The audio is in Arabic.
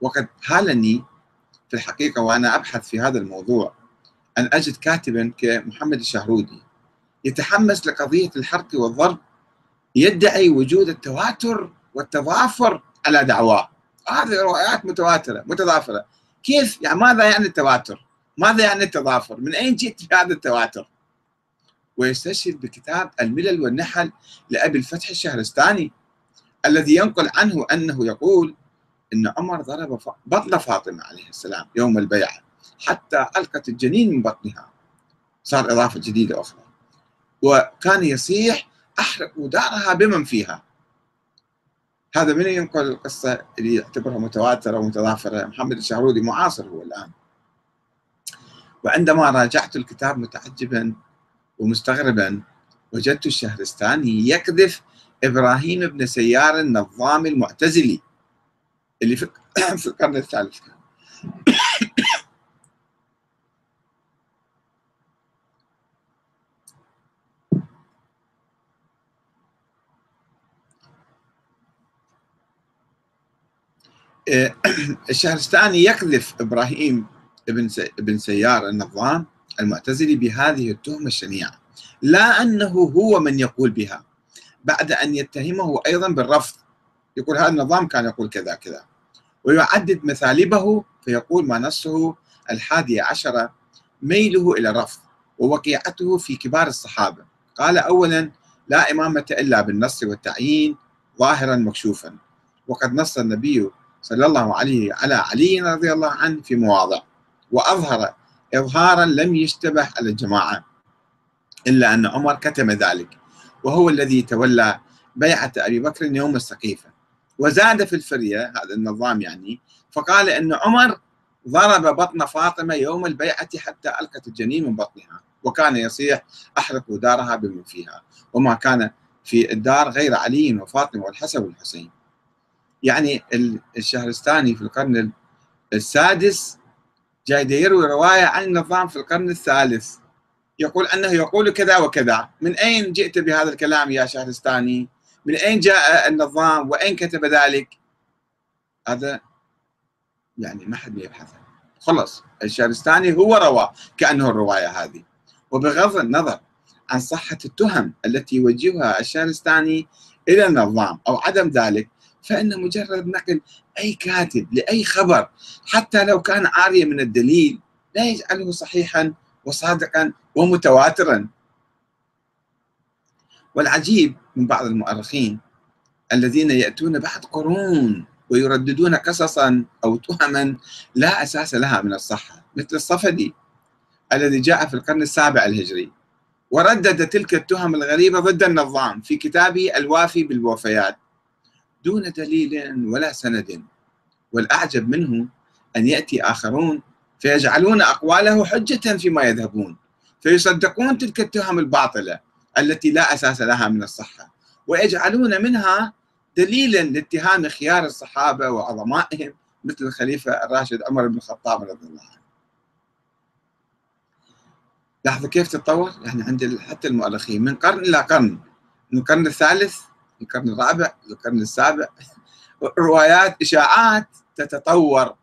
وقد حالني في الحقيقة وأنا أبحث في هذا الموضوع أن أجد كاتبا كمحمد الشهرودي يتحمس لقضية الحرق والضرب يدعي وجود التواتر والتضافر على دعواه. هذه روايات متواترة متضافرة. كيف؟ يعني ماذا يعني التواتر؟ ماذا يعني التضافر؟ من أين جئت في هذا التواتر؟ ويستشهد بكتاب الملل والنحل لأبي الفتح الشهرستاني الذي ينقل عنه أنه يقول أن عمر ضرب بطن فاطمة عليه السلام يوم البيعة حتى ألقت الجنين من بطنها. صار إضافة جديدة أخرى. وكان يصيح أحرق دارها بمن فيها. هذا من ينقل القصة اللي يعتبرها متواترة ومتضافرة؟ محمد الشهرودي معاصر هو الآن. وعندما راجعت الكتاب متعجبا ومستغربا وجدت الشهرستاني يقذف إبراهيم بن سيار النظام المعتزلي. اللي في القرن الثالث. الشهرستاني يقذف إبراهيم ابن ابن سيار النظام المعتزلي بهذه التهمة الشنيعة. لا أنه هو من يقول بها بعد أن يتهمه أيضا بالرفض. يقول هذا النظام كان يقول كذا كذا. ويعدد مثالبه فيقول ما نصه الحادية عشرة ميله إلى الرفض ووقيعته في كبار الصحابة. قال أولا لا إمامة إلا بالنص والتعيين ظاهرا مكشوفا. وقد نص النبي صلى الله عليه على علي رضي الله عنه في مواضع. وأظهر إظهارا لم يشتبه على الجماعة إلا أن عمر كتم ذلك. وهو الذي تولى بيعة أبي بكر يوم السقيفة. وزاد في الفرية هذا النظام يعني فقال أن عمر ضرب بطن فاطمة يوم البيعة حتى ألقت الجنين من بطنها وكان يصيح أحرق دارها بمن فيها وما كان في الدار غير علي وفاطمة والحسن والحسين. يعني الشهرستاني في القرن السادس جاي يروي رواية عن النظام في القرن الثالث. يقول أنه يقول كذا وكذا. من أين جئت بهذا الكلام يا شهرستاني؟ من أين جاء النظام؟ وأين كتب ذلك؟ هذا يعني ما حد يبحث خلص الشهرستاني هو روى كأنه الرواية هذه. وبغض النظر عن صحة التهم التي يوجهها الشهرستاني إلى النظام أو عدم ذلك فإن مجرد نقل أي كاتب لأي خبر حتى لو كان عاريا من الدليل لا يجعله صحيحا وصادقا ومتواترا. والعجيب من بعض المؤرخين الذين يأتون بعد قرون ويرددون قصصا أو تهما لا أساس لها من الصحة مثل الصفدي الذي جاء في القرن السابع الهجري. وردد تلك التهم الغريبة ضد النظام في كتابه الوافي بالوفيات دون دليل ولا سند. والأعجب منه أن يأتي آخرون فيجعلون أقواله حجة فيما يذهبون فيصدقون تلك التهم الباطلة. التي لا أساس لها من الصحة. ويجعلون منها دليلا لاتهام خيار الصحابة وعظمائهم مثل الخليفة الراشد عمر بن الخطاب رضي الله عنه. لاحظوا كيف تتطور؟ يعني عند حتى المؤرخين من قرن إلى قرن. من القرن الثالث القرن الرابع القرن السابع. روايات إشاعات تتطور.